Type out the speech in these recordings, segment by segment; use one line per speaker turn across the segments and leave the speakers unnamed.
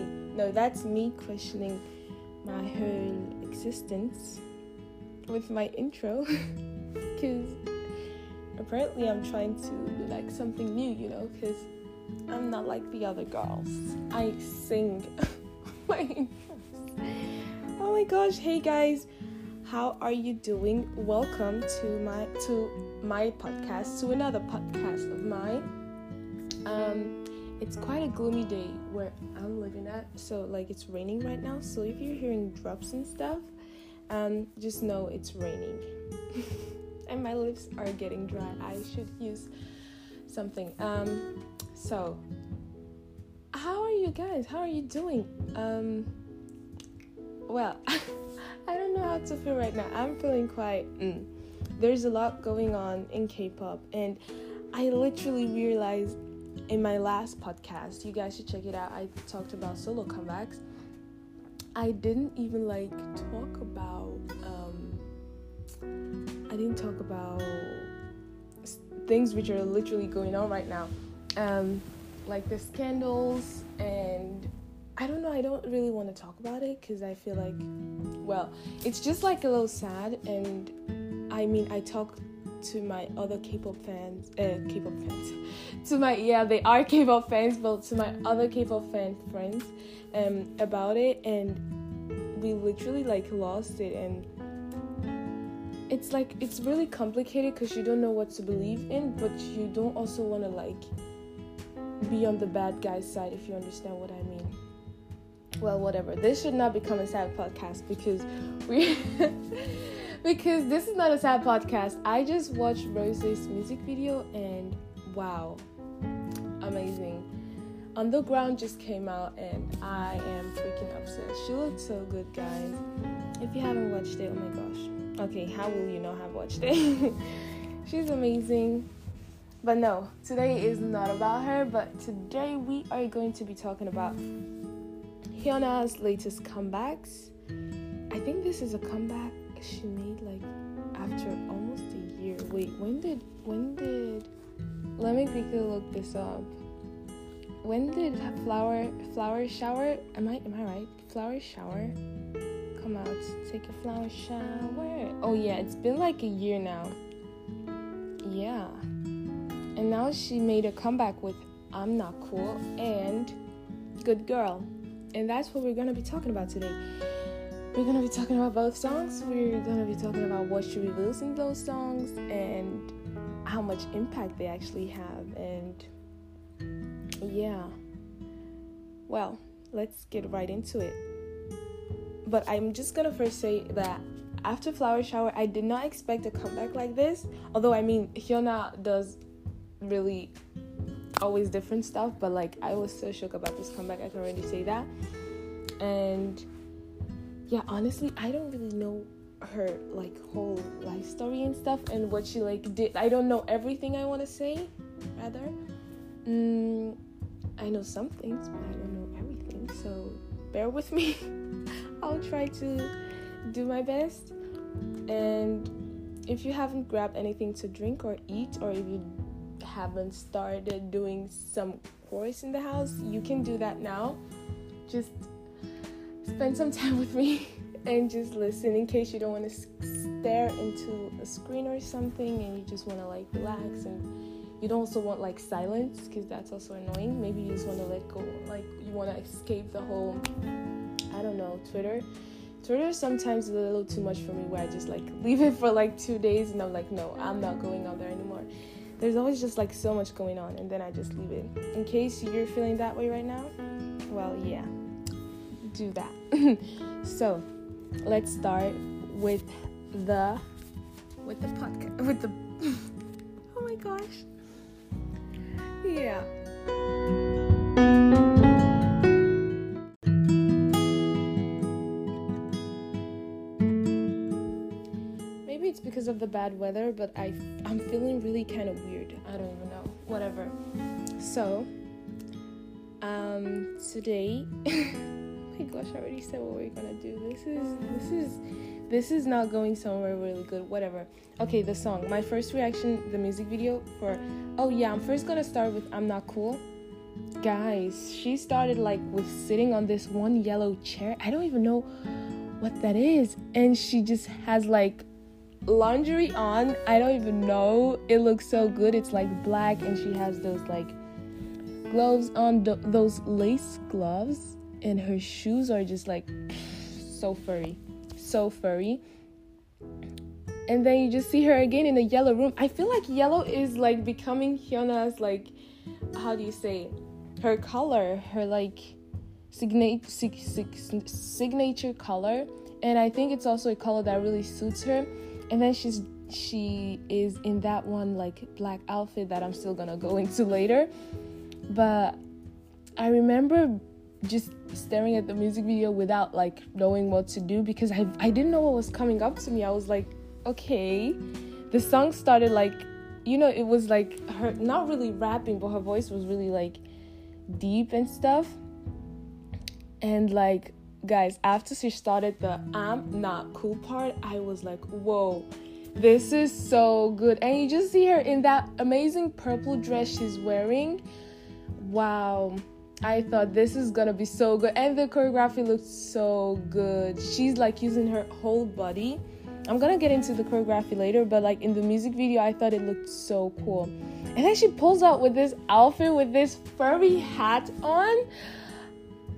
no, that's me questioning my whole existence with my intro because apparently I'm trying to do like something new, you know, because I'm not like the other girls. I sing my intros. Oh my gosh, hey guys, how are you doing? Welcome to my to my podcast, to another podcast of mine. Um it's quite a gloomy day where I'm living at, so like it's raining right now. So if you're hearing drops and stuff, um, just know it's raining. and my lips are getting dry. I should use something. Um, so how are you guys? How are you doing? Um, well, I don't know how to feel right now. I'm feeling quite. Mm. There's a lot going on in K-pop, and I literally realized in my last podcast, you guys should check it out. I talked about solo comebacks. I didn't even like talk about. Um, I didn't talk about things which are literally going on right now, um, like the scandals and. I don't know. I don't really want to talk about it because I feel like, well, it's just like a little sad. And I mean, I talk to my other K-pop fans, uh, K-pop fans, to my yeah, they are K-pop fans, but to my other K-pop fan friends, um, about it, and we literally like lost it, and it's like it's really complicated because you don't know what to believe in, but you don't also want to like be on the bad guy's side if you understand what I mean. Well, whatever. This should not become a sad podcast because we. because this is not a sad podcast. I just watched Rose's music video and wow, amazing. Underground just came out and I am freaking obsessed. She looks so good, guys. If you haven't watched it, oh my gosh. Okay, how will you know I've watched it? She's amazing. But no, today is not about her, but today we are going to be talking about Hyuna's latest comebacks. I think this is a comeback she made like after almost a year. Wait, when did when did let me quickly look this up. When did flower flower shower am I am I right? Flower shower come out. Take a flower shower. Oh yeah, it's been like a year now. Yeah. And now she made a comeback with I'm Not Cool and Good Girl. And that's what we're gonna be talking about today. We're gonna be talking about both songs. We're gonna be talking about what she reveals in those songs and how much impact they actually have. And yeah, well, let's get right into it. But I'm just gonna first say that after Flower Shower, I did not expect a comeback like this. Although, I mean, Hyuna does really always different stuff, but like, I was so shook about this comeback, I can already say that. And yeah, honestly, I don't really know her like whole life story and stuff and what she like did. I don't know everything I want to say, rather. Mm, I know some things, but I don't know everything. So bear with me. I'll try to do my best. And if you haven't grabbed anything to drink or eat, or if you haven't started doing some chores in the house, you can do that now. Just spend some time with me and just listen in case you don't want to stare into a screen or something and you just want to like relax and you don't also want like silence because that's also annoying. Maybe you just want to let go like you want to escape the whole i don't know twitter. Twitter is sometimes is a little too much for me where i just like leave it for like two days and i'm like no i'm not going on there anymore. There's always just like so much going on and then i just leave it. In case you're feeling that way right now well yeah do that. so let's start with the with the podcast with the oh my gosh. Yeah. Maybe it's because of the bad weather, but I I'm feeling really kind of weird. I don't even know. Whatever. So, um today my gosh, I already said what we're gonna do. This is this is this is not going somewhere really good. Whatever. Okay, the song. My first reaction, the music video for oh yeah, I'm first gonna start with I'm Not Cool. guys, she started like with sitting on this one yellow chair. I don't even know what that is. And she just has like lingerie on. I don't even know. It looks so good. It's like black and she has those like gloves on, th- those lace gloves. And her shoes are just like so furry. So furry. And then you just see her again in the yellow room. I feel like yellow is like becoming Hyuna's like how do you say her color, her like signature signature color, and I think it's also a color that really suits her. And then she's she is in that one like black outfit that I'm still gonna go into later. But I remember just staring at the music video without like knowing what to do because I I didn't know what was coming up to me. I was like, okay. The song started like you know, it was like her not really rapping, but her voice was really like deep and stuff. And like, guys, after she started the I'm not cool part, I was like, whoa, this is so good. And you just see her in that amazing purple dress she's wearing. Wow. I thought this is gonna be so good. And the choreography looked so good. She's like using her whole body. I'm gonna get into the choreography later, but like in the music video, I thought it looked so cool. And then she pulls out with this outfit with this furry hat on.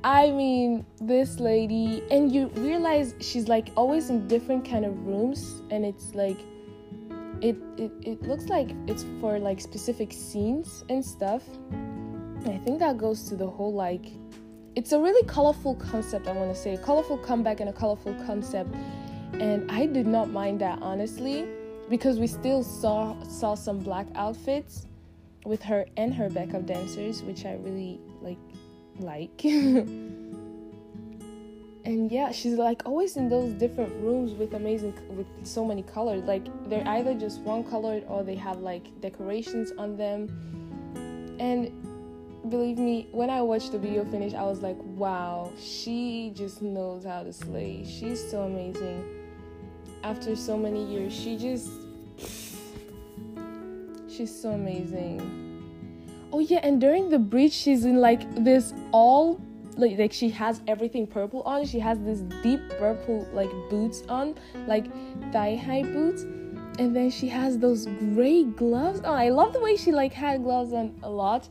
I mean, this lady, and you realize she's like always in different kind of rooms, and it's like, it it, it looks like it's for like specific scenes and stuff. I think that goes to the whole like, it's a really colorful concept. I want to say a colorful comeback and a colorful concept, and I did not mind that honestly because we still saw saw some black outfits with her and her backup dancers, which I really like like. and yeah, she's like always in those different rooms with amazing with so many colors. Like they're either just one colored or they have like decorations on them. And believe me, when I watched the video finish, I was like, wow, she just knows how to slay. She's so amazing after so many years. She just she's so amazing. Oh yeah, and during the bridge she's in like this all like like she has everything purple on. She has this deep purple like boots on, like thigh high boots. And then she has those gray gloves. Oh, I love the way she like had gloves on a lot.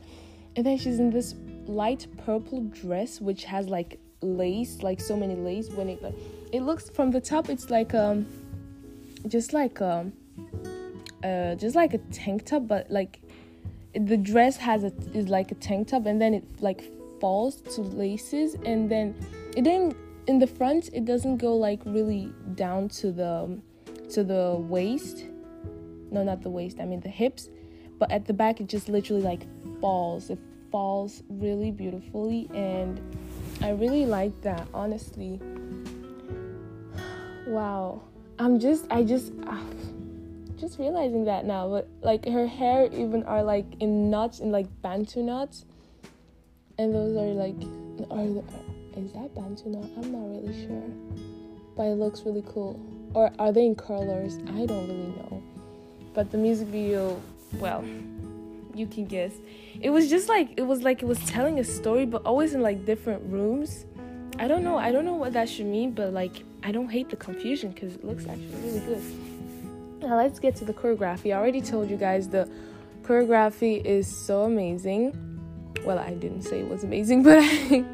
And then she's in this light purple dress which has like lace, like so many lace when it like it looks from the top it's like um just like um uh just like a tank top but like the dress has a is like a tank top and then it like falls to laces and then it then in the front it doesn't go like really down to the to the waist. No not the waist i mean the hips. But at the back it just literally like falls it falls really beautifully and i really like that honestly wow I'm just I just uh, just realizing that now. But like her hair even are like in knots in like bantu knots, and those are like are is that bantu knot? I'm not really sure, but it looks really cool. Or are they in curlers? I don't really know. But the music video, well, you can guess. It was just like it was like it was telling a story, but always in like different rooms. I don't know. I don't know what that should mean, but like I don't hate the confusion because it looks actually really good. Now let's get to the choreography. I already told you guys the choreography is so amazing. Well, I didn't say it was amazing, but I,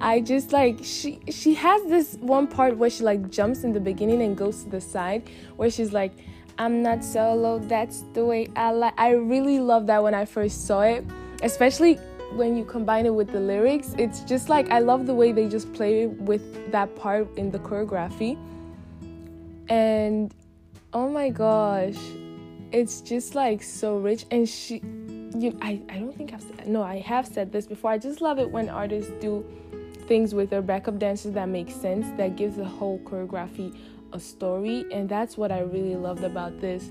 I just like she she has this one part where she like jumps in the beginning and goes to the side where she's like I'm not solo, that's the way I like. I really love that when I first saw it, especially when you combine it with the lyrics, it's just like I love the way they just play with that part in the choreography. And oh my gosh, it's just like so rich. And she, you, I, I don't think I've said, no, I have said this before. I just love it when artists do things with their backup dancers that make sense, that gives the whole choreography a story. And that's what I really loved about this.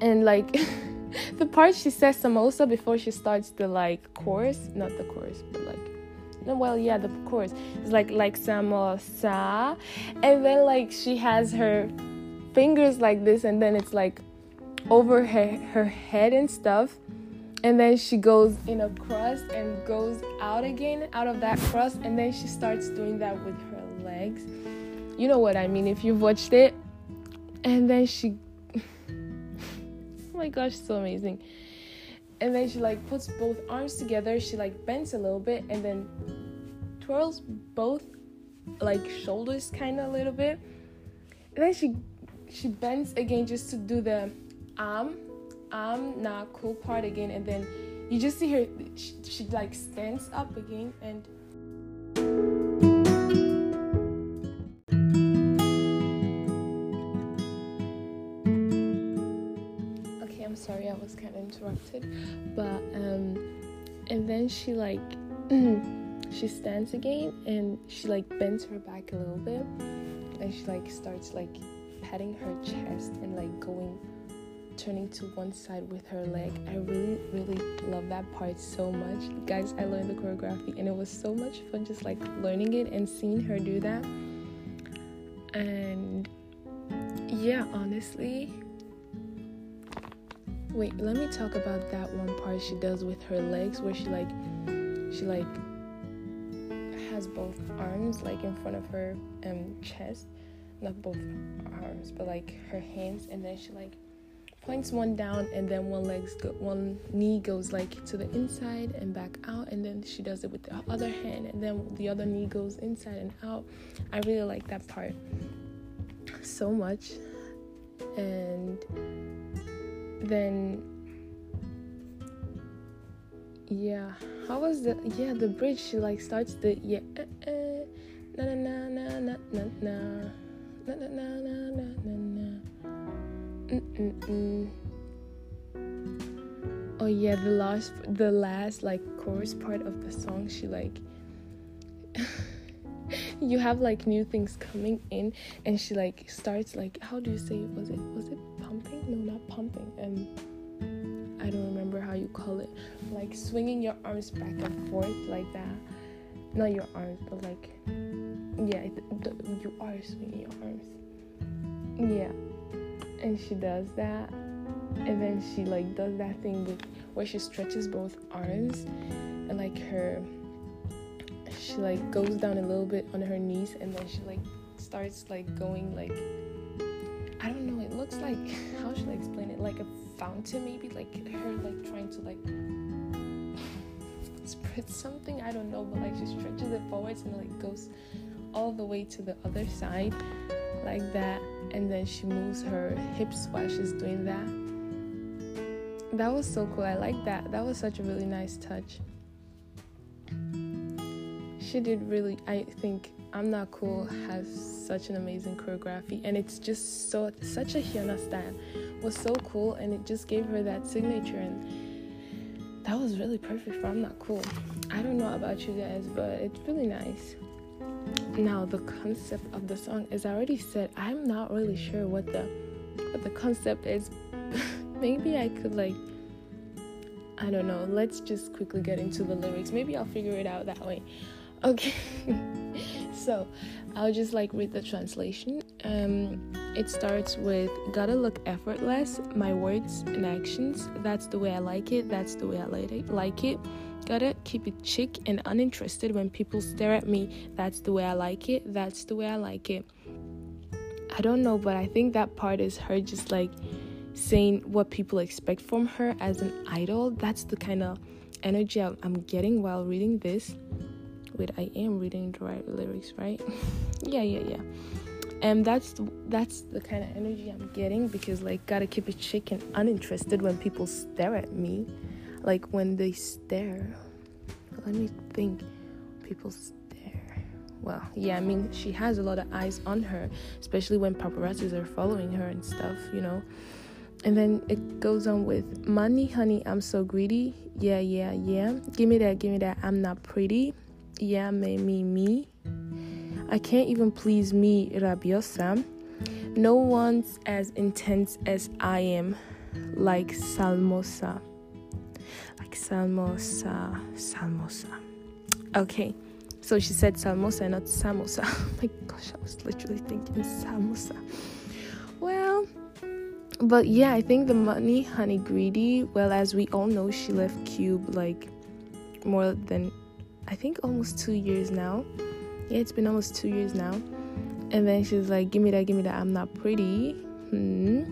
And like, the part she says samosa before she starts the like chorus, not the chorus, but like no, well, yeah, the chorus. It's like like samosa, and then like she has her fingers like this, and then it's like over her her head and stuff, and then she goes in a crust and goes out again out of that crust and then she starts doing that with her legs you know what i mean if you've watched it. And then she oh my gosh so amazing. And then she like puts both arms together. She like bends a little bit and then twirls both like shoulders kind of a little bit. And then she she bends again just to do the arm arm not cool part again. And then you just see her she, she like stands up again and i was kind of interrupted but um and then she like she stands again and she like bends her back a little bit and she like starts like patting her chest and like going turning to one side with her leg. I really, really love that part so much. Guys, I learned the choreography and it was so much fun just like learning it and seeing her do that. And yeah, honestly, wait, let me talk about that one part she does with her legs where she like, she like has both arms like in front of her um chest. Not both arms but like her hands. And then she like points one down and then one legs go, one knee goes like to the inside and back out. And then she does it with the other hand and then the other knee goes inside and out. I really like that part so much. And then yeah how was the yeah the bridge she like starts the yeah uh, uh, na na na na na na na na na na na na na oh yeah the last the last like chorus part of the song she like you have like new things coming in and she like starts like how do you say was it was it pumping and I don't remember how you call it, like swinging your arms back and forth like that. Not your arms, but like, yeah, the, the, you are swinging your arms. Yeah, and she does that, and then she like does that thing with where she stretches both arms, and like her, she like goes down a little bit on her knees, and then she like starts like going like I don't know. It looks like how should I explain it? Like a fountain, maybe like her like trying to like spread something. I don't know, but like she stretches it forwards and like goes all the way to the other side like that, and then she moves her hips while she's doing that. That was so cool. I like that. That was such a really nice touch. She did really. I think I'm Not Cool has such an amazing choreography and it's just so such a Hyuna style was so cool and it just gave her that signature and that was really perfect for I'm Not Cool. I don't know about you guys but it's really nice. Now the concept of the song as I already said I'm not really sure what the what the concept is. Maybe I could like I don't know. Let's just quickly get into the lyrics. Maybe I'll figure it out that way. Okay. so I'll just like read the translation. Um, it starts with gotta look effortless, my words and actions. That's the way I like it, that's the way I like it. Like it. Gotta keep it chic and uninterested when people stare at me. That's the way I like it, that's the way I like it. I don't know, but I think that part is her just like saying what people expect from her as an idol. That's the kind of energy I'm getting while reading this wait i am reading the right lyrics right? Yeah yeah yeah. And that's the, that's the kind of energy i'm getting because like gotta keep it chic and uninterested when people stare at me. Like when they stare let me think. People stare. Well yeah i mean she has a lot of eyes on her especially when paparazzis are following her and stuff you know? And then it goes on with money honey i'm so greedy. Yeah yeah yeah. Give me that give me that. I'm not pretty yeah, me, me, me. I can't even please me, rabiosa. No one's as intense as I am, like salmosa. Like salmosa, salmosa. Okay, so she said salmosa, not samosa. oh my gosh, I was literally thinking samosa. Well, but yeah, I think the money honey greedy. Well, as we all know, she left Cube like more than I think almost two years now. Yeah, it's been almost two years now. And then she's like, "Give me that, give me that. I'm not pretty. Hmm.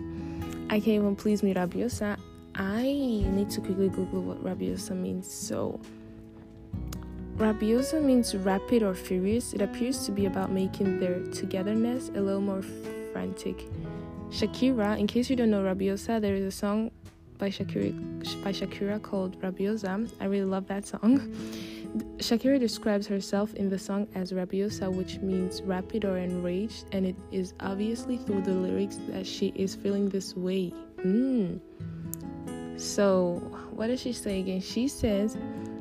I can't even please me, rabiosa. I need to quickly Google what rabiosa means. So, rabiosa means rapid or furious. It appears to be about making their togetherness a little more frantic. Shakira, in case you don't know Rabiosa, there is a song by Shakira by Shakira called Rabiosa. I really love that song. Shakira describes herself in the song as Rabiosa, which means rapid or enraged, and it is obviously through the lyrics that she is feeling this way. Mm. So, what does she say again? She says,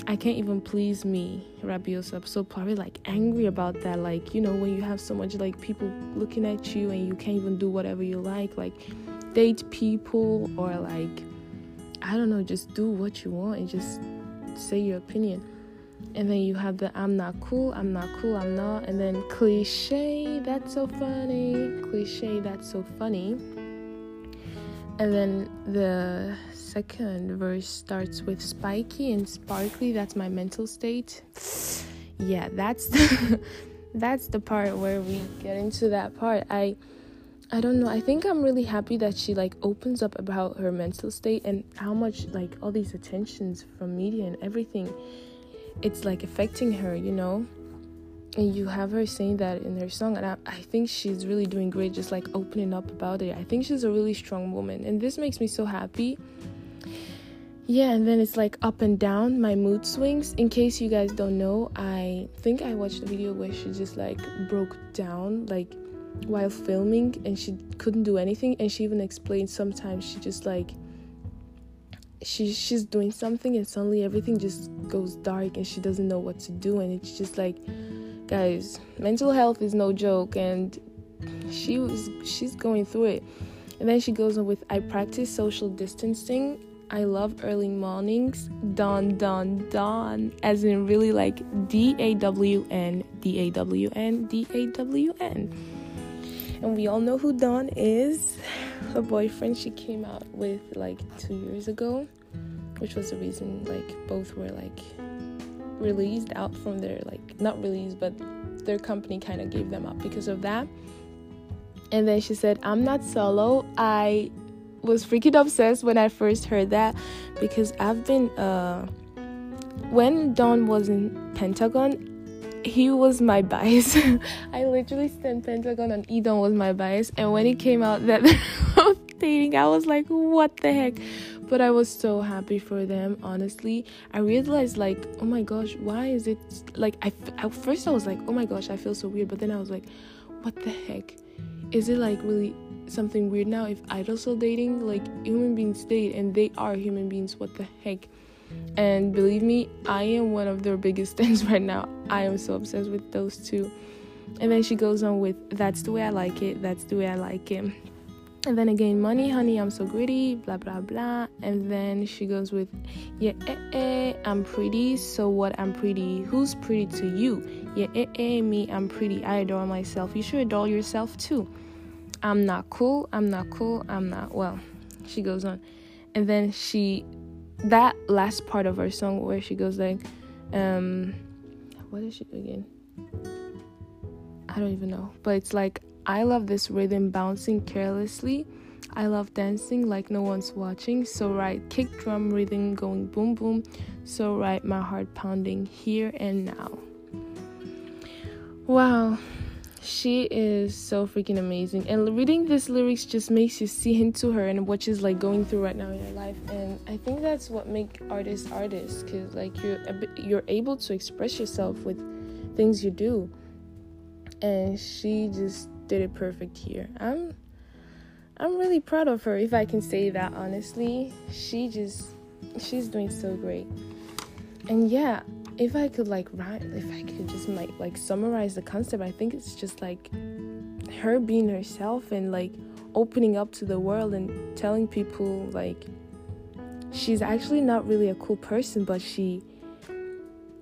I can't even please me, Rabiosa. So probably like angry about that. Like, you know, when you have so much like people looking at you and you can't even do whatever you like, like date people or like I don't know, just do what you want and just say your opinion. And then you have the I'm not cool, I'm not cool, I'm not. And then cliche, that's so funny. Cliche, that's so funny. And then the second verse starts with spiky and sparkly. That's my mental state. Yeah, that's the, that's the part where we get into that part. I I don't know. I think I'm really happy that she like opens up about her mental state and how much like all these attentions from media and everything it's like affecting her, you know? And you have her saying that in her song and I, I think she's really doing great just like opening up about it. I think she's a really strong woman and this makes me so happy. Yeah, and then it's like up and down my mood swings. In case you guys don't know, I think I watched a video where she just like broke down like while filming and she couldn't do anything and she even explained sometimes she just like she she's doing something and suddenly everything just goes dark and she doesn't know what to do and it's just like guys mental health is no joke and she was she's going through it. And then she goes on with i practice social distancing. I love early mornings. Dawn dawn dawn as in really like d-a-w-n d-a-w-n d-a-w-n and we all know who Dawn is. Her boyfriend she came out with like two years ago, which was the reason like both were like released out from their like not released but their company kind of gave them up because of that. And then she said, I'm not solo. I was freaking obsessed when I first heard that because I've been uh when Dawn was in Pentagon, he was my bias. I literally sent Pentagon and E'Dawn was my bias. And when it came out that dating, I was like, what the heck? But I was so happy for them, honestly. I realized, like, oh my gosh, why is it like I at first I was like, oh my gosh, I feel so weird. But then I was like, what the heck? Is it like really something weird now if idols are dating? Like, human beings date and they are human beings. What the heck? And believe me, I am one of their biggest fans right now. I am so obsessed with those two. And then she goes on with, That's the way I like it, that's the way I like it. And then again, money, honey, I'm so greedy, blah blah blah. And then she goes with, Yeah, eh, eh, I'm pretty, so what? I'm pretty. Who's pretty to you? Yeah, eh, eh, me, I'm pretty. I adore myself. You should adore yourself too. I'm not cool, I'm not cool, I'm not. Well, she goes on. And then she that last part of her song where she goes like, um, what is she again? I don't even know, but it's like I love this rhythm bouncing carelessly. I love dancing like no one's watching. So right, kick drum rhythm going boom boom. So right, my heart pounding here and now. Wow she is so freaking amazing. And reading these lyrics just makes you see into her and what she's like going through right now in her life. And i think that's what make artists artists because like you're you're able to express yourself with things you do. And she just did it perfect here. I'm i'm really proud of her if i can say that honestly. She just she's doing so great. And yeah if I could like write, if I could just like like summarize the concept, I think it's just like her being herself and like opening up to the world and telling people like she's actually not really a cool person, but she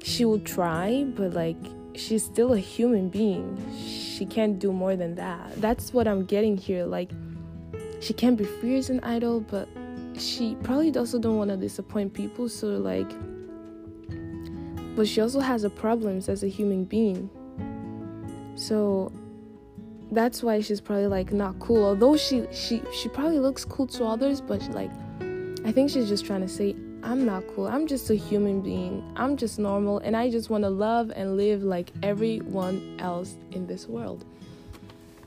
she will try, but like she's still a human being. She can't do more than that. That's what I'm getting here. Like she can't be fierce and idle, but she probably also don't want to disappoint people. So like, but she also has her problems as a human being. So that's why she's probably like not cool. Although she she she probably looks cool to others, but like I think she's just trying to say I'm not cool. I'm just a human being. I'm just normal and I just want to love and live like everyone else in this world.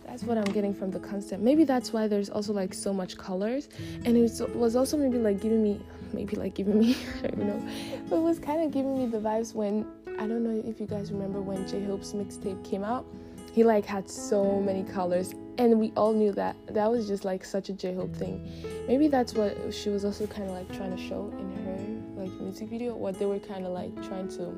That's what I'm getting from the concept. Maybe that's why there's also like so much colors and it was also maybe like giving me maybe like giving me I don't know. But it was kind of giving me the vibes when I don't know if you guys remember when J-Hope's mixtape came out. He like had so many colors and we all knew that that was just like such a J-Hope thing. Maybe that's what she was also kind of like trying to show in her like music video what they were kind of like trying to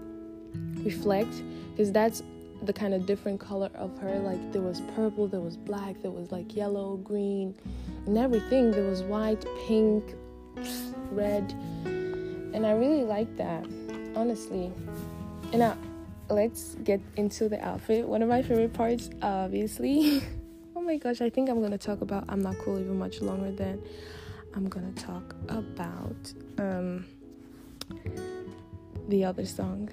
reflect because that's the kind of different color of her like there was purple there was black there was like yellow green and everything there was white pink red. And i really like that honestly. And now let's get into the outfit. One of my favorite parts obviously. Oh my gosh i think i'm gonna talk about i'm not cool even much longer than i'm gonna talk about um the other song.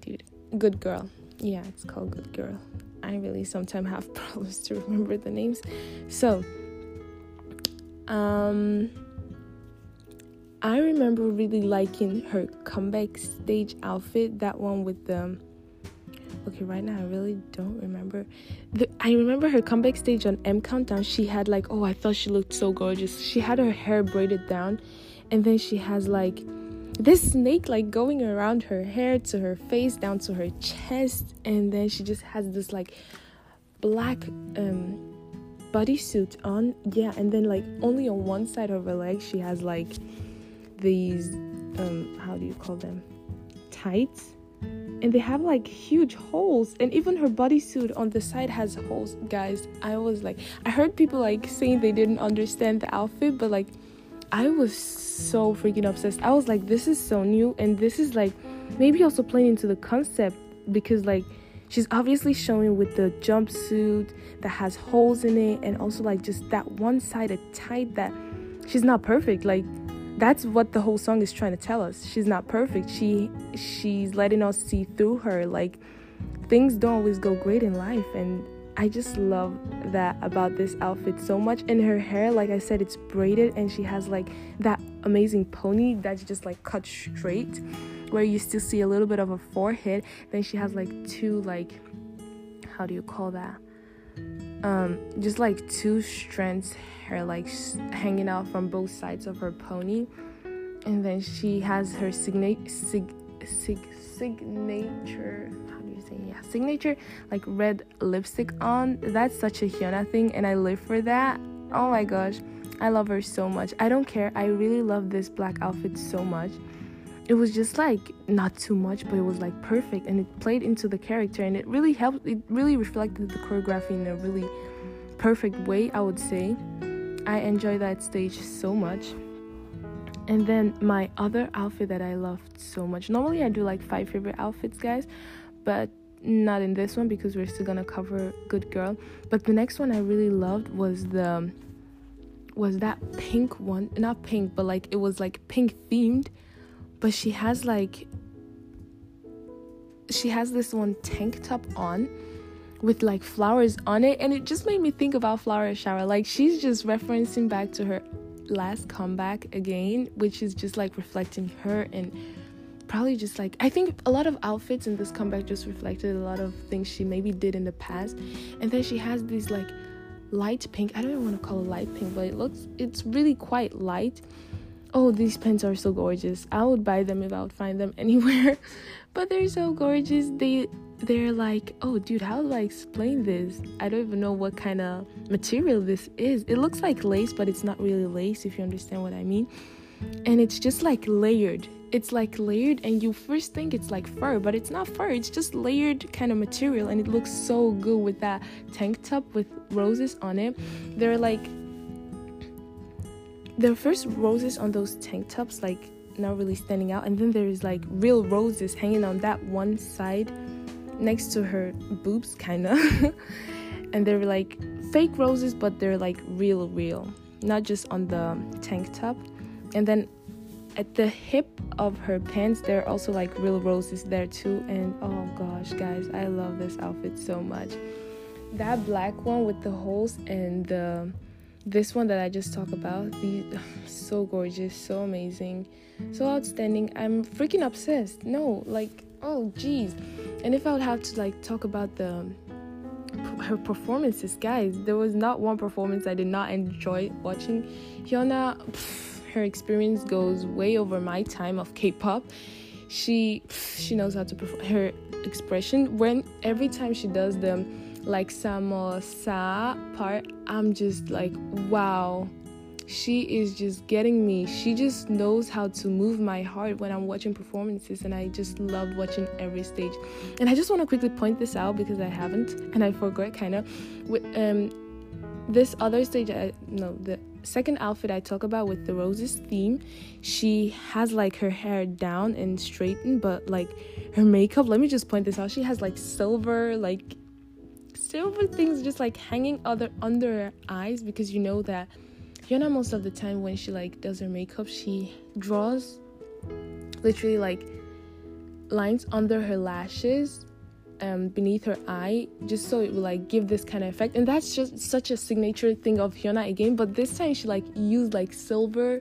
Dude good girl. Yeah it's called good girl. I really sometimes have problems to remember the names. So um i remember really liking her comeback stage outfit that one with the okay right now i really don't remember. The, i remember her comeback stage on m countdown she had like oh i thought she looked so gorgeous. She had her hair braided down and then she has like this snake like going around her hair to her face down to her chest and then she just has this like black um bodysuit on. Yeah and then like only on one side of her leg she has like these um how do you call them? Tights. And they have like huge holes. And even her bodysuit on the side has holes. Guys i was like i heard people like saying they didn't understand the outfit but like I was so freaking obsessed. I was like, this is so new, and this is like maybe also playing into the concept because like she's obviously showing with the jumpsuit that has holes in it, and also like just that one sided tight that she's not perfect. Like that's what the whole song is trying to tell us. She's not perfect. She she's letting us see through her. Like things don't always go great in life, and I just love that about this outfit so much. And her hair, like I said, it's braided and she has like that amazing pony that's just like cut straight where you still see a little bit of a forehead. Then she has like two like how do you call that? Um just like two strands hair like hanging out from both sides of her pony. And then she has her signature sig- sig- signature how do you say yeah signature like red lipstick on. That's such a hyuna thing and i live for that. Oh my gosh. I love her so much. I don't care. I really love this black outfit so much it was just like not too much but it was like perfect and it played into the character and it really helped it really reflected the choreography in a really perfect way i would say. I enjoy that stage so much. And then my other outfit that i loved so much normally i do like five favorite outfits guys but not in this one because we're still gonna cover good girl. But the next one i really loved was the was that pink one not pink but like it was like pink themed but she has like she has this one tank top on with like flowers on it and it just made me think about flower shower like she's just referencing back to her last comeback again which is just like reflecting her and probably just like I think a lot of outfits in this comeback just reflected a lot of things she maybe did in the past. And then she has these like light pink. I don't even want to call it light pink, but it looks it's really quite light. Oh, these pens are so gorgeous. I would buy them if I would find them anywhere. but they're so gorgeous. They they're like, oh dude, how do I explain this? I don't even know what kind of material this is. It looks like lace, but it's not really lace if you understand what I mean. And it's just like layered it's like layered and you first think it's like fur but it's not fur it's just layered kind of material and it looks so good with that tank top with roses on it they're like the first roses on those tank tops like not really standing out and then there's like real roses hanging on that one side next to her boobs kind of and they're like fake roses but they're like real real not just on the tank top. And then at the hip of her pants, there are also like real roses there too. And oh gosh, guys, I love this outfit so much. That black one with the holes and the this one that I just talked about, the so gorgeous, so amazing, so outstanding. I'm freaking obsessed. No, like oh geez. And if I would have to like talk about the her performances, guys, there was not one performance I did not enjoy watching. Hyuna, pff, her experience goes way over my time of K-pop. She pff, she knows how to perform her expression when every time she does the like samosa part, I'm just like wow she is just getting me. She just knows how to move my heart when I'm watching performances, and I just love watching every stage. And I just want to quickly point this out because I haven't, and I forgot kind of. Um, this other stage, I no the second outfit I talk about with the roses theme, she has like her hair down and straightened, but like her makeup. Let me just point this out. She has like silver like silver things just like hanging other under her eyes because you know that Hyuna most of the time when she like does her makeup, she draws literally like lines under her lashes um, beneath her eye just so it will like give this kind of effect. And that's just such a signature thing of Hyuna again but this time she like used like silver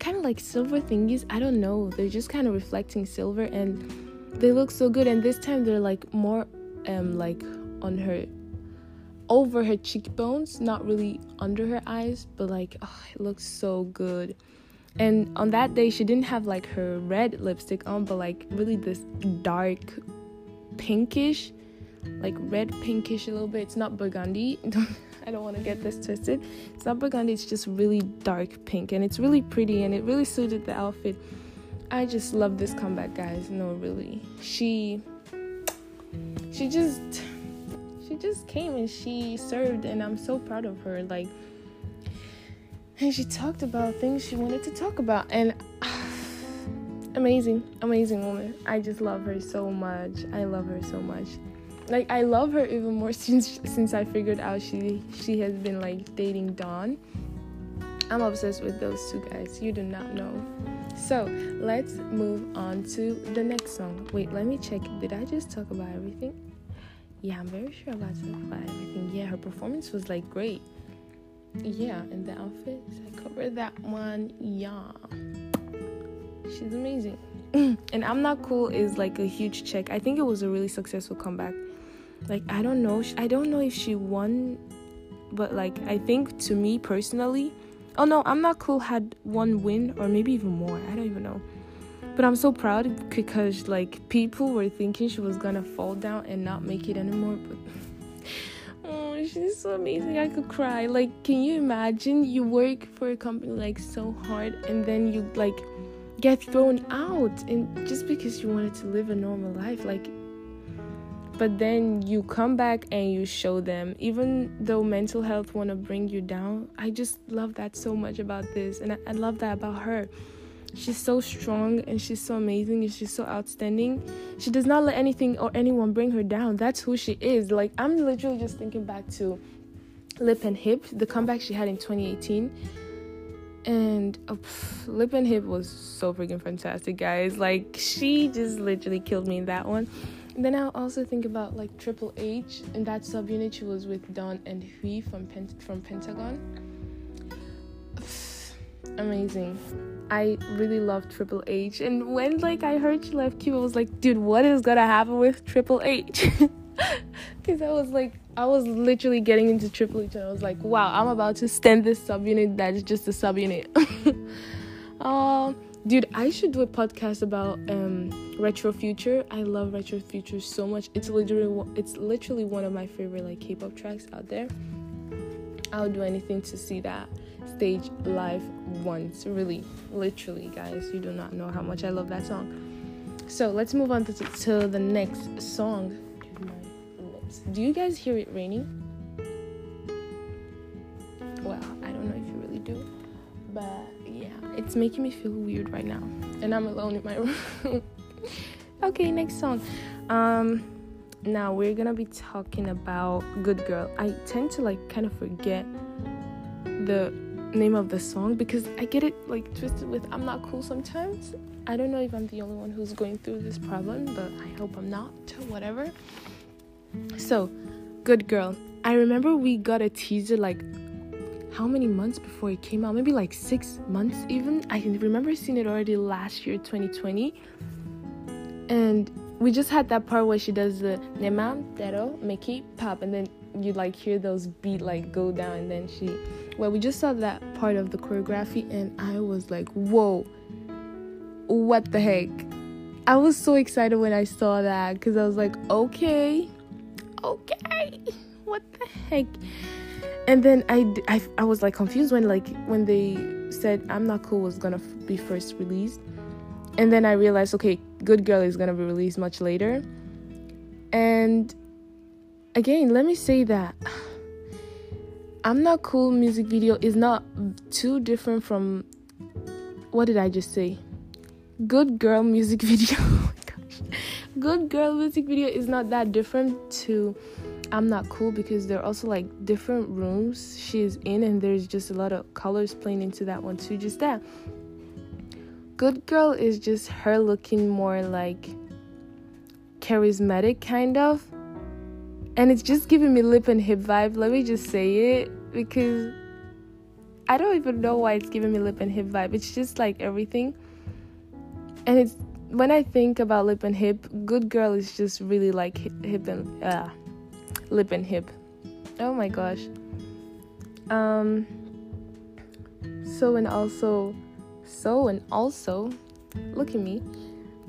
kind of like silver thingies. I don't know. They're just kind of reflecting silver and they look so good. And this time they're like more um like on her over her cheekbones, not really under her eyes, but like oh, it looks so good. And on that day, she didn't have like her red lipstick on, but like really this dark pinkish, like red pinkish a little bit. It's not burgundy. I don't want to get this twisted. It's not burgundy, it's just really dark pink and it's really pretty and it really suited the outfit. I just love this comeback, guys. No, really. She she just she just came and she served and i'm so proud of her like and she talked about things she wanted to talk about and amazing amazing woman. I just love her so much. I love her so much. Like i love her even more since since i figured out she she has been like dating dawn i'm obsessed with those two guys. You do not know. So let's move on to the next song. Wait let me check. Did i just talk about everything yeah, I'm very sure about about everything. Yeah, her performance was like great. Yeah, and the outfits, I covered that one. Yeah, she's amazing. and I'm not cool is like a huge check. I think it was a really successful comeback. Like I don't know, I don't know if she won, but like I think to me personally, oh no, I'm not cool had one win or maybe even more. I don't even know. But I'm so proud because like people were thinking she was gonna fall down and not make it anymore. But oh, she's so amazing. I could cry. Like, can you imagine you work for a company like so hard and then you like get thrown out and just because you wanted to live a normal life, like but then you come back and you show them even though mental health want to bring you down i just love that so much about this and I, I love that about her She's so strong and she's so amazing and she's so outstanding. She does not let anything or anyone bring her down. That's who she is. Like, I'm literally just thinking back to Lip and Hip, the comeback she had in 2018. And oh, pff, Lip and Hip was so freaking fantastic, guys. Like, she just literally killed me in that one. And then I also think about like Triple H and that subunit she was with Dawn and Hui from Pent- from Pentagon. Amazing I really love Triple H. And when like I heard she left Cube, I was like, dude, what is gonna happen with Triple H? Because I was like, I was literally getting into Triple H, and I was like, wow, I'm about to stand this subunit that is just a subunit. um, dude, I should do a podcast about um retro future. I love retro future so much. It's literally it's literally one of my favorite like K-pop tracks out there. I'll do anything to see that stage live once. Really, literally, guys, you do not know how much I love that song. So let's move on to, to the next song. Do you guys hear it raining? Well, I don't know if you really do, but yeah, it's making me feel weird right now, and I'm alone in my room. okay, next song. Um, now we're gonna be talking about Good Girl. I tend to like kind of forget the name of the song because I get it like twisted with I'm not cool sometimes. I don't know if I'm the only one who's going through this problem, but I hope I'm not. Whatever. So, good girl. I remember we got a teaser like how many months before it came out? Maybe like six months even. I remember seeing it already last year, 2020. And we just had that part where she does the Nema Dero Meki Pop and then you like hear those beat like go down and then she well we just saw that part of the choreography and I was like whoa what the heck? I was so excited when I saw that because I was like okay okay what the heck? And then I, I, I was like confused when like when they said I'm not cool was gonna be first released. And then I realized okay Good Girl is gonna be released much later. And again, let me say that I'm Not Cool music video is not too different from what did I just say? Good Girl music video. oh Good Girl music video is not that different to I'm Not Cool because they're also like different rooms she's in, and there's just a lot of colors playing into that one too. Just that. Good Girl is just her looking more like charismatic, kind of and it's just giving me lip and hip vibe. Let me just say it because I don't even know why it's giving me lip and hip vibe. It's just like everything. And it's when I think about lip and hip, good girl is just really like hip and uh, lip and hip. Oh my gosh. Um so and also so and also look at me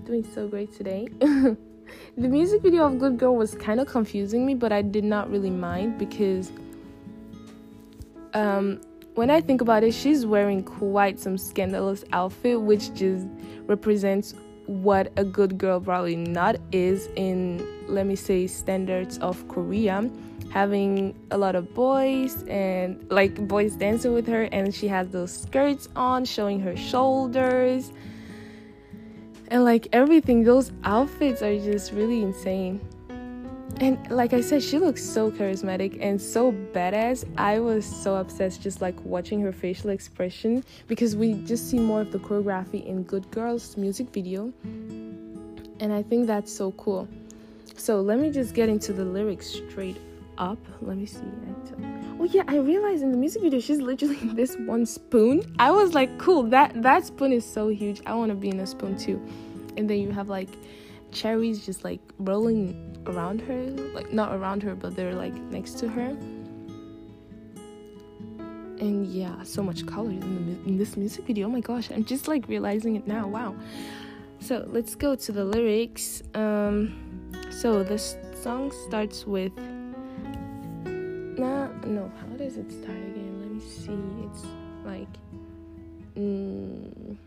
doing so great today. the music video of Good Girl was kind of confusing me, but I did not really mind because um, when I think about it, she's wearing quite some scandalous outfit, which just represents what a good girl probably not is in, let me say, standards of Korea. Having a lot of boys and like boys dancing with her, and she has those skirts on showing her shoulders and like everything those outfits are just really insane. And like i said she looks so charismatic and so badass. I was so obsessed just like watching her facial expression because we just see more of the choreography in good girls music video. And i think that's so cool. So let me just get into the lyrics straight up. Let me see oh yeah i realized in the music video she's literally this one spoon. I was like cool that that spoon is so huge. I want to be in a spoon too. And then you have like cherries just like rolling around her like not around her but they're like next to her. And yeah so much color in, the, in this music video. Oh my gosh i'm just like realizing it now. Wow. So let's go to the lyrics. Um so this song starts with nah no how does it start again let me see it's like mm,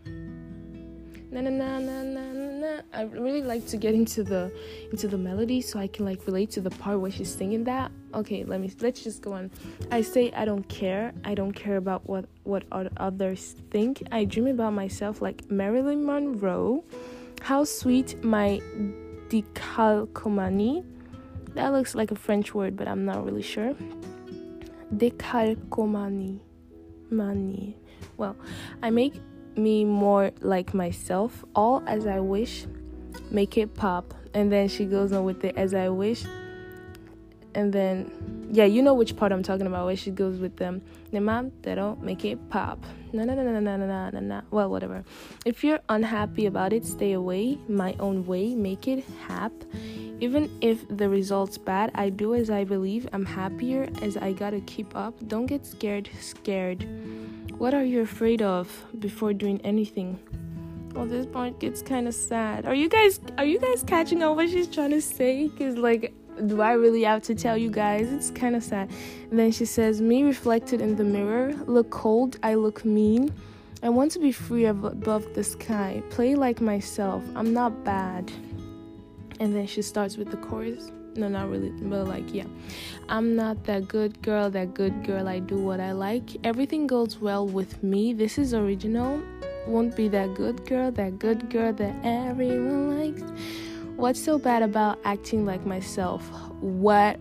na na na na na na. I really like to get into the into the melody so I can like relate to the part where she's singing that. Okay, let me let's just go on. I say I don't care. I don't care about what what others think. I dream about myself like Marilyn Monroe. How sweet my decalcomanie. That looks like a French word, but I'm not really sure. Decalcomanie. Money. Well, I make me more like myself, all as I wish, make it pop. And then she goes on with it as I wish. And then, yeah, you know which part I'm talking about, where she goes with them. Nema, they don't make it pop. No, no, no, no, no, no, no, no, no. Well, whatever. If you're unhappy about it, stay away. My own way, make it hap. Even if the result's bad, I do as I believe. I'm happier as I gotta keep up. Don't get scared, scared. What are you afraid of before doing anything? Oh, this part gets kind of sad. Are you guys are you guys catching on what she's trying to say? Cause like, do I really have to tell you guys? It's kind of sad. And then she says, "Me reflected in the mirror, look cold, I look mean. I want to be free above the sky. Play like myself. I'm not bad." And then she starts with the chorus no not really but like yeah i'm not that good girl that good girl i do what i like everything goes well with me this is original won't be that good girl that good girl that everyone likes what's so bad about acting like myself what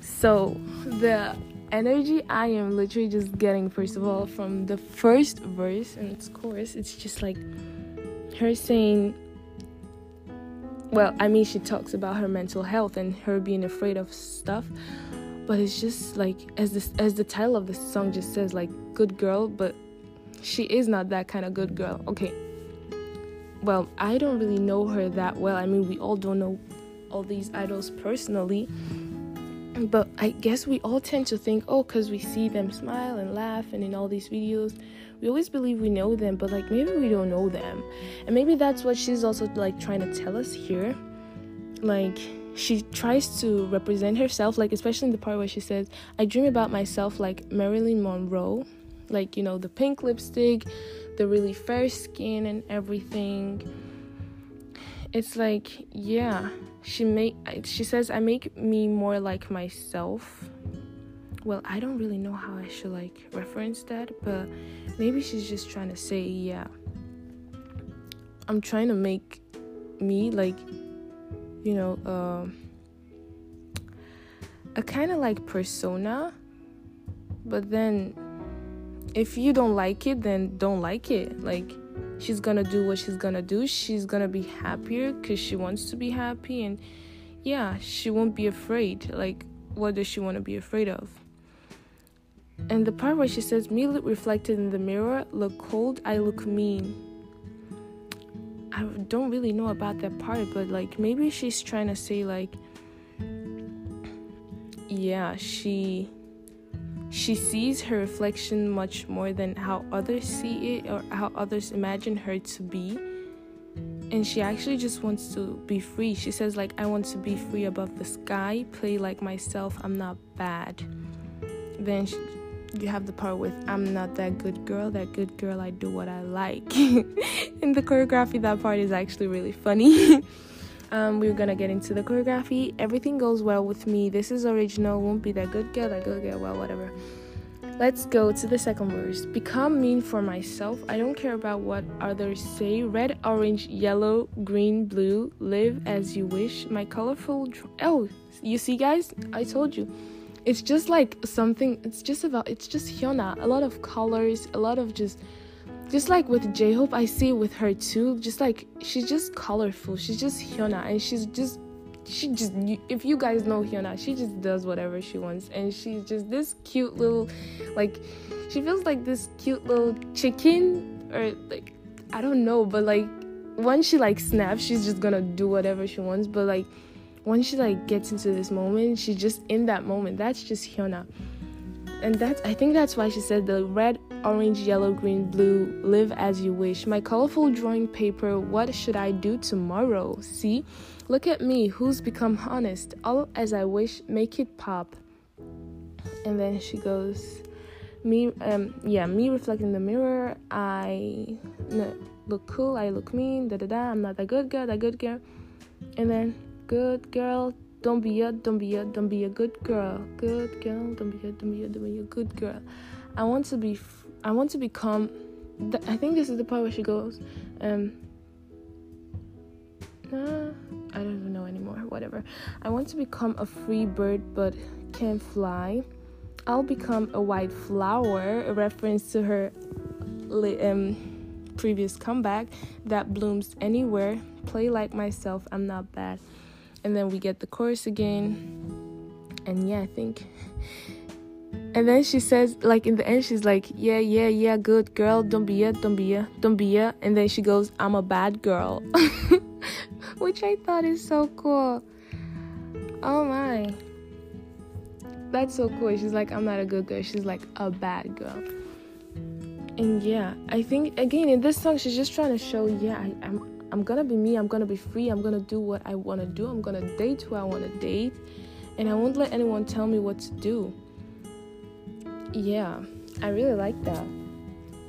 so the energy I am literally just getting, first of all, from the first verse and its chorus, it's just like her saying, well, I mean, she talks about her mental health and her being afraid of stuff, but it's just like as this as the title of the song just says, like good girl, but she is not that kind of good girl. Okay. Well, I don't really know her that well. I mean, we all don't know all these idols personally but I guess we all tend to think, oh, because we see them smile and laugh, and in all these videos, we always believe we know them, but like maybe we don't know them. And maybe that's what she's also like trying to tell us here. Like, she tries to represent herself, like, especially in the part where she says, I dream about myself like Marilyn Monroe, like, you know, the pink lipstick, the really fair skin, and everything. It's like, yeah, she make she says I make me more like myself. Well, I don't really know how I should like reference that, but maybe she's just trying to say, yeah. I'm trying to make me like you know, uh, a kind of like persona, but then if you don't like it, then don't like it. Like she's gonna do what she's gonna do. She's gonna be happier because she wants to be happy and yeah she won't be afraid. Like what does she want to be afraid of? And the part where she says me look reflected in the mirror look cold i look mean. I don't really know about that part but like maybe she's trying to say like yeah she she sees her reflection much more than how others see it or how others imagine her to be. And she actually just wants to be free. She says, like, I want to be free above the sky, play like myself, I'm not bad. Then she, you have the part with I'm not that good girl, that good girl, I do what I like. In the choreography, that part is actually really funny. Um, we're gonna get into the choreography. Everything goes well with me. This is original. Won't be that good girl, that good girl. Well, whatever. Let's go to the second verse. Become mean for myself. I don't care about what others say. Red, orange, yellow, green, blue. Live as you wish. My colorful. Dr- oh, you see, guys? I told you. It's just like something. It's just about. It's just Hyuna. A lot of colors. A lot of just just like with J-Hope, I see with her too. Just like she's just colorful. She's just Hyuna, and she's just she just if you guys know Hyuna, she just does whatever she wants, and she's just this cute little, like she feels like this cute little chicken or like I don't know, but like once she like snaps, she's just gonna do whatever she wants. But like once she like gets into this moment, she's just in that moment. That's just Hyuna and that's I think that's why she said the red, orange, yellow, green, blue, live as you wish. My colorful drawing paper, what should I do tomorrow? See? Look at me, who's become honest. All as I wish, make it pop. And then she goes, me um yeah, me reflecting the mirror, I no, look cool, I look mean, da da da, I'm not that good girl, that good girl. And then good girl, don't be a, don't be a, don't be a good girl. Good girl. Don't be a, don't be a, don't be a good girl. I want to be. I want to become. I think this is the part where she goes. Um. Nah, I don't even know anymore. Whatever. I want to become a free bird, but can't fly. I'll become a white flower, a reference to her um, previous comeback that blooms anywhere. Play like myself, I'm not bad and then we get the chorus again. And yeah i think and then she says like in the end she's like yeah yeah yeah good girl don't be a don't be a don't be a. And then she goes i'm a bad girl. Which i thought is so cool. Oh my. That's so cool. She's like i'm not a good girl. She's like a bad girl. And yeah i think again in this song she's just trying to show yeah I, i'm I'm gonna be me, I'm gonna be free, I'm gonna do what I wanna do, I'm gonna date who I wanna date, and I won't let anyone tell me what to do. Yeah, I really like that.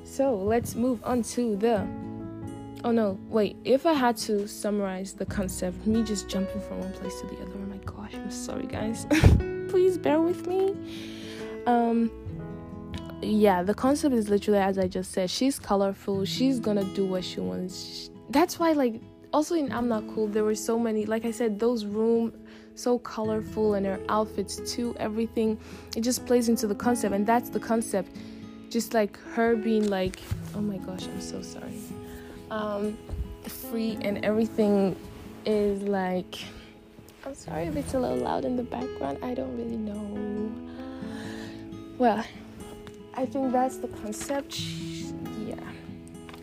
So let's move on to the. Oh no, wait, if I had to summarize the concept, me just jumping from one place to the other, oh my gosh, I'm sorry guys. Please bear with me. Um, yeah, the concept is literally as I just said. She's colorful. She's gonna do what she wants that's why like also in I'm Not Cool there were so many like I said those room so colorful and her outfits too everything it just plays into the concept and that's the concept. Just like her being like oh my gosh i'm so sorry. Um free and everything is like i'm sorry if it's a little loud in the background i don't really know. Well i think that's the concept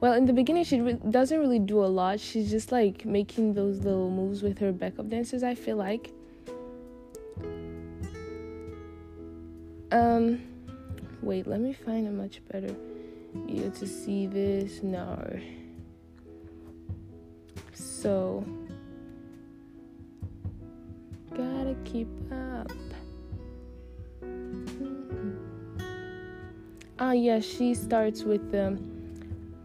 well in the beginning she re- doesn't really do a lot. She's just like making those little moves with her backup dancers i feel like. Um wait let me find a much better video to see this no so gotta keep up. Ah, yeah, she starts with the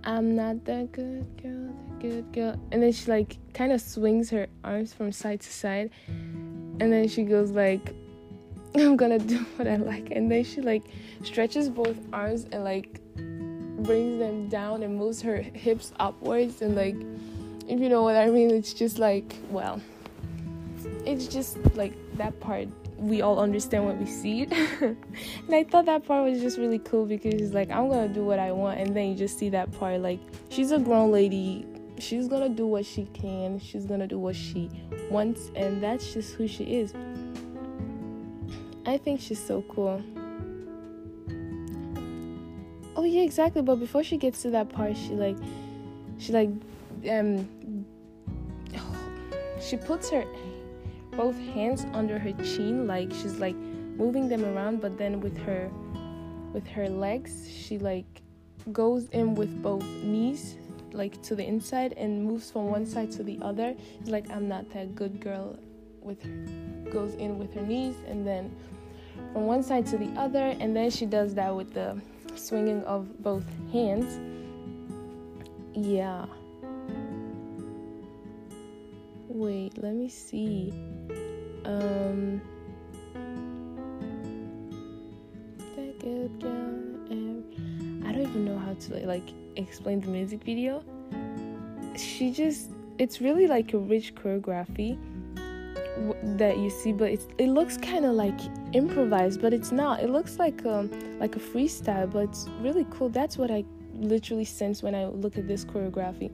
I'm not that good girl, that good girl. And then she like kind of swings her arms from side to side. And then she goes like I'm gonna do what I like. And then she like stretches both arms and like brings them down and moves her hips upwards and like if you know what I mean, it's just like well it's just like that part we all understand when we see and I thought that part was just really cool because she's like, I'm gonna do what I want, and then you just see that part like she's a grown lady, she's gonna do what she can, she's gonna do what she wants, and that's just who she is. I think she's so cool. Oh yeah, exactly. But before she gets to that part, she like, she like, um, she puts her both hands under her chin like she's like moving them around but then with her with her legs she like goes in with both knees like to the inside and moves from one side to the other. It's like i'm not that good girl with her goes in with her knees and then from one side to the other and then she does that with the swinging of both hands. Yeah. Wait let me see um. I don't even know how to like explain the music video. She just, it's really like a rich choreography that you see, but it's it looks kind of like improvised, but it's not. It looks like um like a freestyle, but it's really cool. That's what I literally sense when I look at this choreography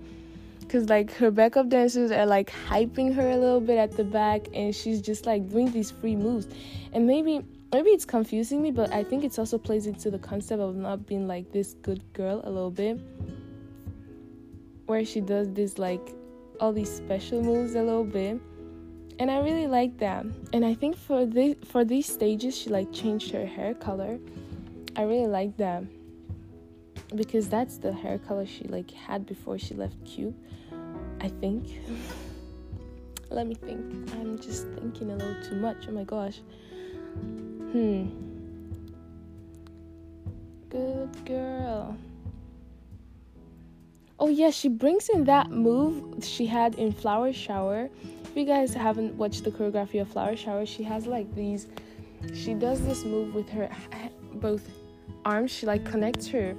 because like her backup dancers are like hyping her a little bit at the back and she's just like doing these free moves. And maybe maybe it's confusing me but i think it also plays into the concept of not being like this good girl a little bit. Where she does this like all these special moves a little bit. And i really like that. And i think for this for these stages she like changed her hair color. I really like that. Because that's the hair color she like had before she left cube I think. Let me think. I'm just thinking a little too much. Oh my gosh. Hmm. Good girl. Oh yeah, she brings in that move she had in Flower Shower. If you guys haven't watched the choreography of Flower Shower, she has like these she does this move with her both arms. She like connects her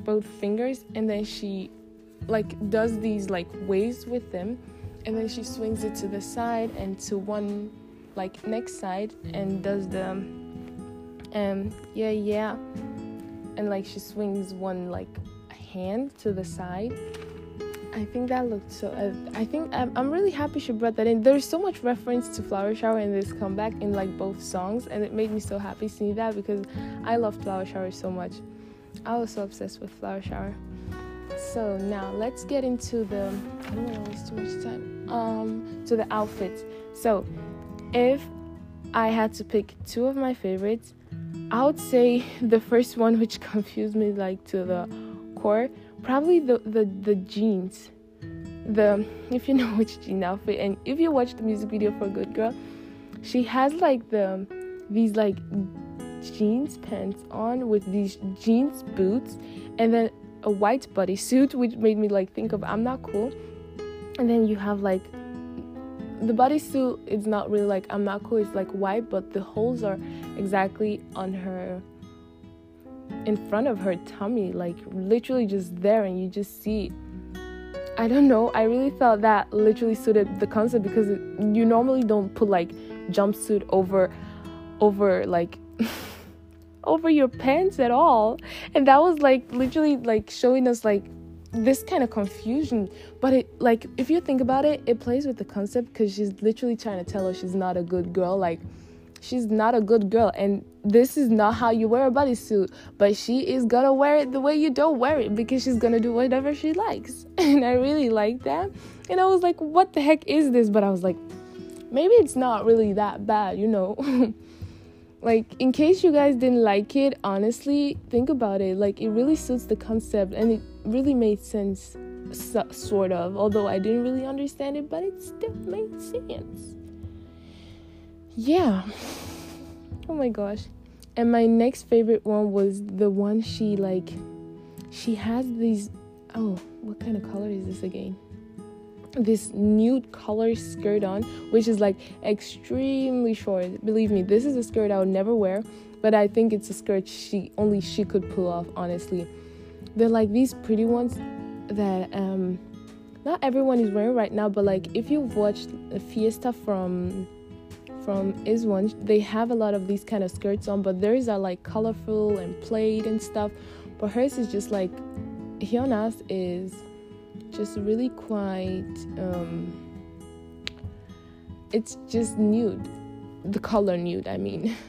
both fingers and then she like does these like waves with them and then she swings it to the side and to one like next side and does the um yeah yeah and like she swings one like hand to the side I think that looked so. Uh, I think I'm, I'm really happy she brought that in. There's so much reference to Flower Shower in this comeback in like both songs, and it made me so happy seeing that because I love Flower Shower so much. I was so obsessed with Flower Shower. So now let's get into the I don't want to waste too much time. Um to the outfits. So if I had to pick two of my favorites, I would say the first one which confused me like to the core, probably the the, the jeans. The if you know which jean outfit and if you watch the music video for Good Girl, she has like the these like jeans pants on with these jeans boots and then a white bodysuit which made me like think of I'm not cool. And then you have like the bodysuit is not really like I'm not cool it's like white but the holes are exactly on her in front of her tummy like literally just there and you just see. I don't know I really thought that literally suited the concept because it, you normally don't put like jumpsuit over over like over your pants at all. And that was like literally like showing us like this kind of confusion. But it like if you think about it it plays with the concept because she's literally trying to tell her she's not a good girl. Like she's not a good girl. And this is not how you wear a bodysuit but she is gonna wear it the way you don't wear it because she's gonna do whatever she likes. And i really like that. And i was like what the heck is this? But i was like maybe it's not really that bad you know like in case you guys didn't like it honestly think about it. Like it really suits the concept and it really made sense so, sort of. Although i didn't really understand it but it still made sense. Yeah. Oh my gosh. And my next favorite one was the one she like she has these oh what kind of color is this again this nude color skirt on, which is like extremely short. Believe me, this is a skirt I would never wear, but I think it's a skirt she only she could pull off, honestly. They're like these pretty ones that um not everyone is wearing right now, but like if you've watched Fiesta from from IZ*ONE they have a lot of these kind of skirts on, but theirs are like colorful and plaid and stuff. But hers is just like Hyuna's is just really quite um, it's just nude. The color nude i mean.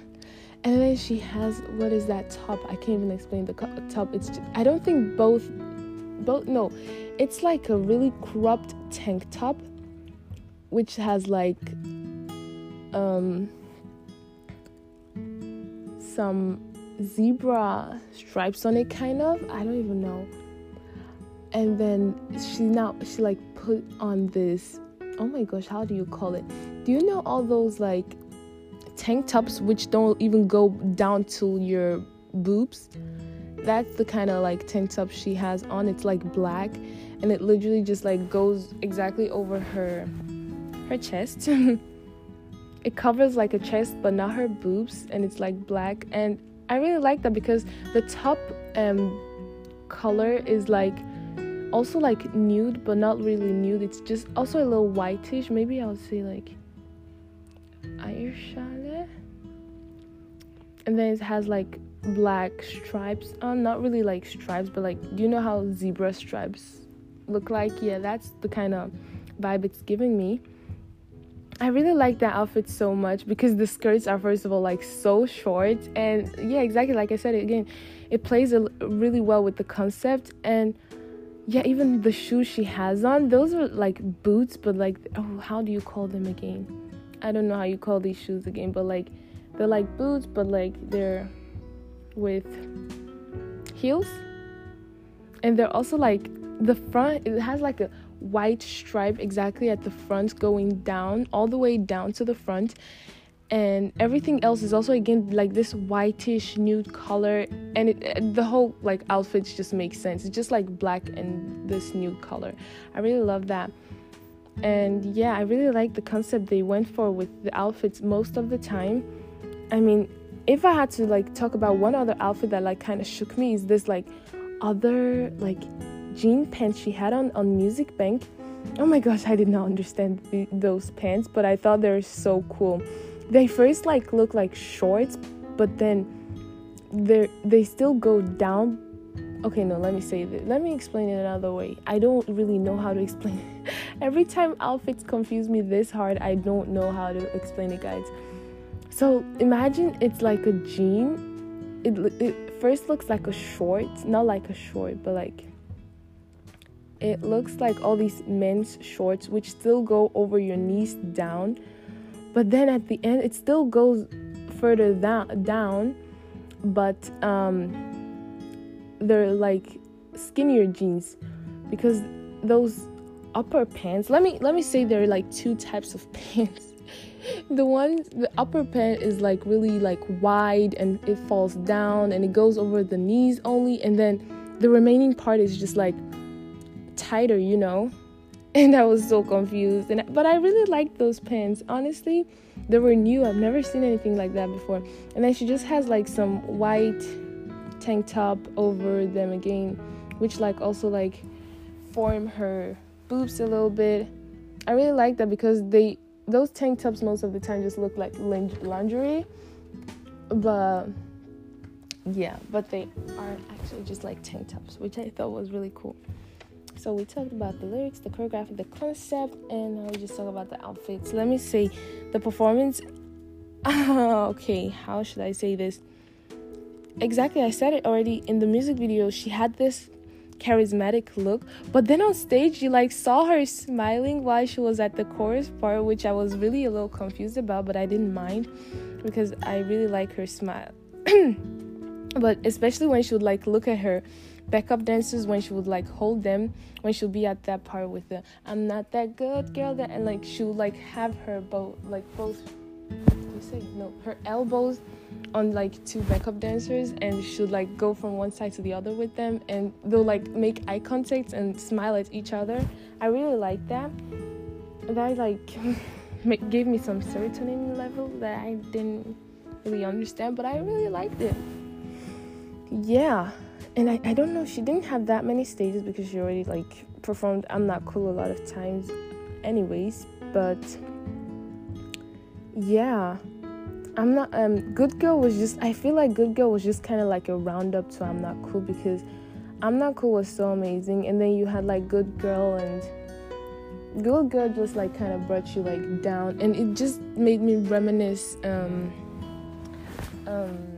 And then she has what is that top? I can't even explain the top. It's just, i don't think both both no. It's like a really cropped tank top which has like um some zebra stripes on it kind of. I don't even know and then she now she like put on this oh my gosh how do you call it? Do you know all those like tank tops which don't even go down to your boobs? That's the kind of like tank top she has on. It's like black and it literally just like goes exactly over her her chest. It covers like a chest but not her boobs and it's like black. And i really like that because the top um color is like also like nude but not really nude. It's just also a little whitish. Maybe i would say like eyeshadow and then it has like black stripes on. Not really like stripes but like do you know how zebra stripes look like? Yeah that's the kind of vibe it's giving me. I really like that outfit so much because the skirts are first of all like so short. And yeah exactly like I said again it plays really well with the concept. And yeah even the shoes she has on those are like boots but like oh how do you call them again? I don't know how you call these shoes again but like they're like boots but like they're with heels. And they're also like the front it has like a white stripe exactly at the front going down all the way down to the front and everything else is also again like this whitish nude color. And it, uh, the whole like outfits just makes sense. It's just like black and this nude color. I really love that. And yeah i really like the concept they went for with the outfits most of the time. I mean if i had to like talk about one other outfit that like kind of shook me is this like other like jean pants she had on on music bank. Oh my gosh i did not understand the, those pants but i thought they're so cool they first like look like shorts but then they they still go down. Okay no let me say this. Let me explain it another way. I don't really know how to explain it. Every time outfits confuse me this hard i don't know how to explain it guys. So imagine it's like a jean. It, it first looks like a short not like a short but like it looks like all these men's shorts which still go over your knees down but then at the end it still goes further down down but um they're like skinnier jeans because those upper pants let me let me say there are like two types of pants. The one the upper pant is like really like wide and it falls down and it goes over the knees only and then the remaining part is just like tighter you know and i was so confused and but i really liked those pants honestly they were new. I've never seen anything like that before. And then she just has like some white tank top over them again which like also like form her boobs a little bit. I really like that because they those tank tops most of the time just look like lingerie but yeah but they are actually just like tank tops which i thought was really cool so we talked about the lyrics the choreography the concept and now we just talk about the outfits let me say the performance ah, okay how should i say this exactly i said it already in the music video she had this charismatic look. But then on stage, you like saw her smiling while she was at the chorus part, which I was really a little confused about, but I didn't mind because I really like her smile. but especially when she would like look at her backup dancers when she would like hold them when she'll be at that part with the I'm not that good girl that and like she would like have her both like both you say no her elbows on like two backup dancers and she should like go from one side to the other with them and they'll like make eye contact and smile at each other. I really like that. That like gave me some serotonin level that i didn't really understand but i really liked it. Yeah and I, I don't know she didn't have that many stages because she already like performed i'm not cool a lot of times anyways but yeah. I'm not um Good Girl was just I feel like Good Girl was just kind of like a roundup to I'm Not Cool because I'm Not Cool was so amazing. And then you had like Good Girl and Good Girl just like kind of brought you like down. And it just made me reminisce um um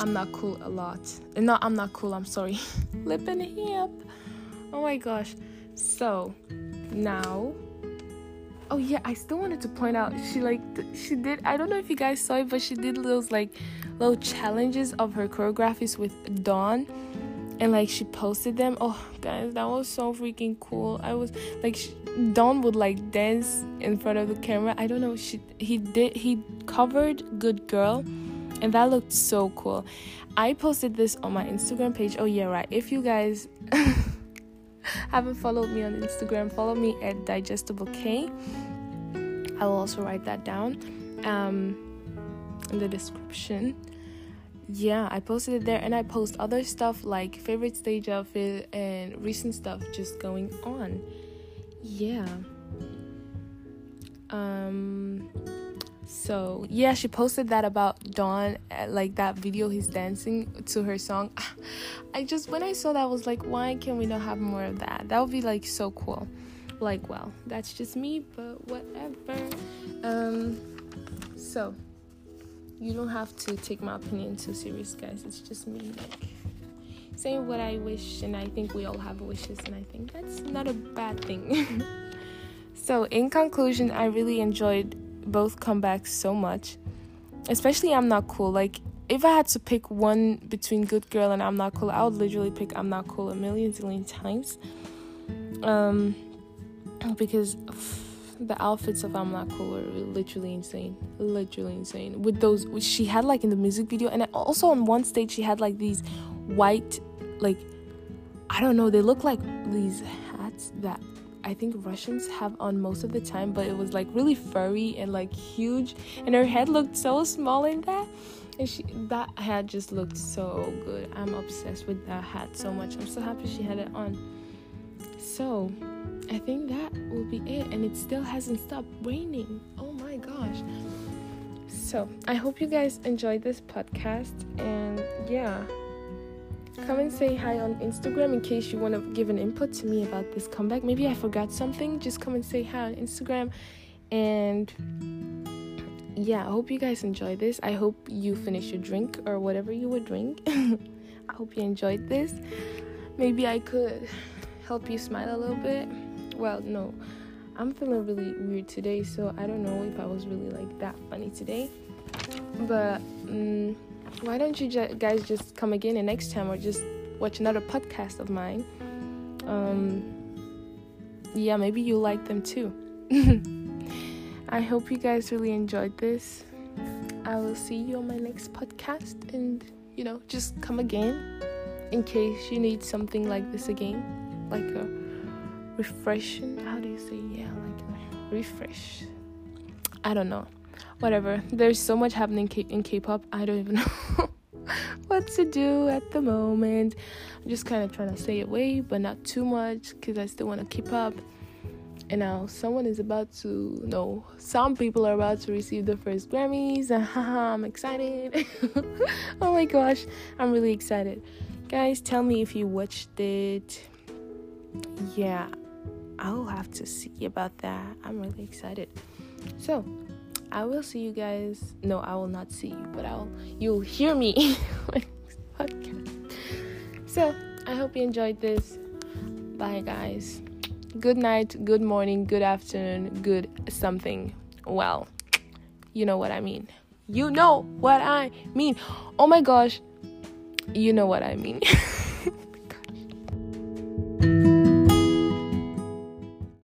I'm not cool a lot. No, I'm not cool. I'm sorry. Lip and hip. Oh my gosh. So now oh yeah i still wanted to point out she like she did i don't know if you guys saw it but she did those like little challenges of her choreographies with dawn and like she posted them oh guys that was so freaking cool i was like she, dawn would like dance in front of the camera i don't know she he did he covered good girl and that looked so cool i posted this on my instagram page oh yeah right if you guys haven't followed me on Instagram, follow me at digestable K. I will also write that down um, in the description. Yeah, I posted it there, and I post other stuff like favorite stage outfit and recent stuff just going on. Yeah. Um so yeah, she posted that about Dawn, uh, like that video he's dancing to her song. I just when I saw that I was like, why can we not have more of that? That would be like so cool. Like, well, that's just me, but whatever. Um, so you don't have to take my opinion too serious, guys. It's just me, like saying what I wish, and I think we all have wishes, and I think that's not a bad thing. so, in conclusion, I really enjoyed both come back so much. Especially I'm Not Cool. Like, if I had to pick one between Good Girl and I'm Not Cool, I would literally pick I'm Not Cool a million zillion times. Um, because the outfits of I'm Not Cool were literally insane. Literally insane. With those, which she had like in the music video, and also on one stage, she had like these white, like, I don't know, they look like these hats that I think Russians have on most of the time, but it was like really furry and like huge, and her head looked so small in that. And she that hat just looked so good. I'm obsessed with that hat so much. I'm so happy she had it on. So, I think that will be it, and it still hasn't stopped raining. Oh my gosh. So, I hope you guys enjoyed this podcast, and yeah come and say hi on Instagram in case you want to give an input to me about this comeback. Maybe I forgot something. Just come and say hi on Instagram. And yeah, I hope you guys enjoy this. I hope you finish your drink or whatever you would drink. I hope you enjoyed this. Maybe I could help you smile a little bit. Well, no. I'm feeling really weird today, so I don't know if I was really like that funny today. But um, why don't you guys just come again and next time or just watch another podcast of mine um yeah maybe you like them too I hope you guys really enjoyed this. I will see you on my next podcast and you know, just come again in case you need something like this again. Like a refreshing how do you say yeah, like refresh. I don't know. Whatever. There's so much happening in K-pop. I don't even know what to do at the moment. I'm just kind of trying to stay away, but not too much because I still want to keep up and now someone is about to no some people are about to receive the first grammys i'm excited oh my gosh i'm really excited guys tell me if you watched it yeah i'll have to see about that i'm really excited so I will see you guys. No, I will not see you, but I'll you'll hear me on. So I hope you enjoyed this. Bye guys. Good night, good morning, good afternoon, good something. Well, you know what I mean. You know what I mean. Oh my gosh. You know what I mean. Oh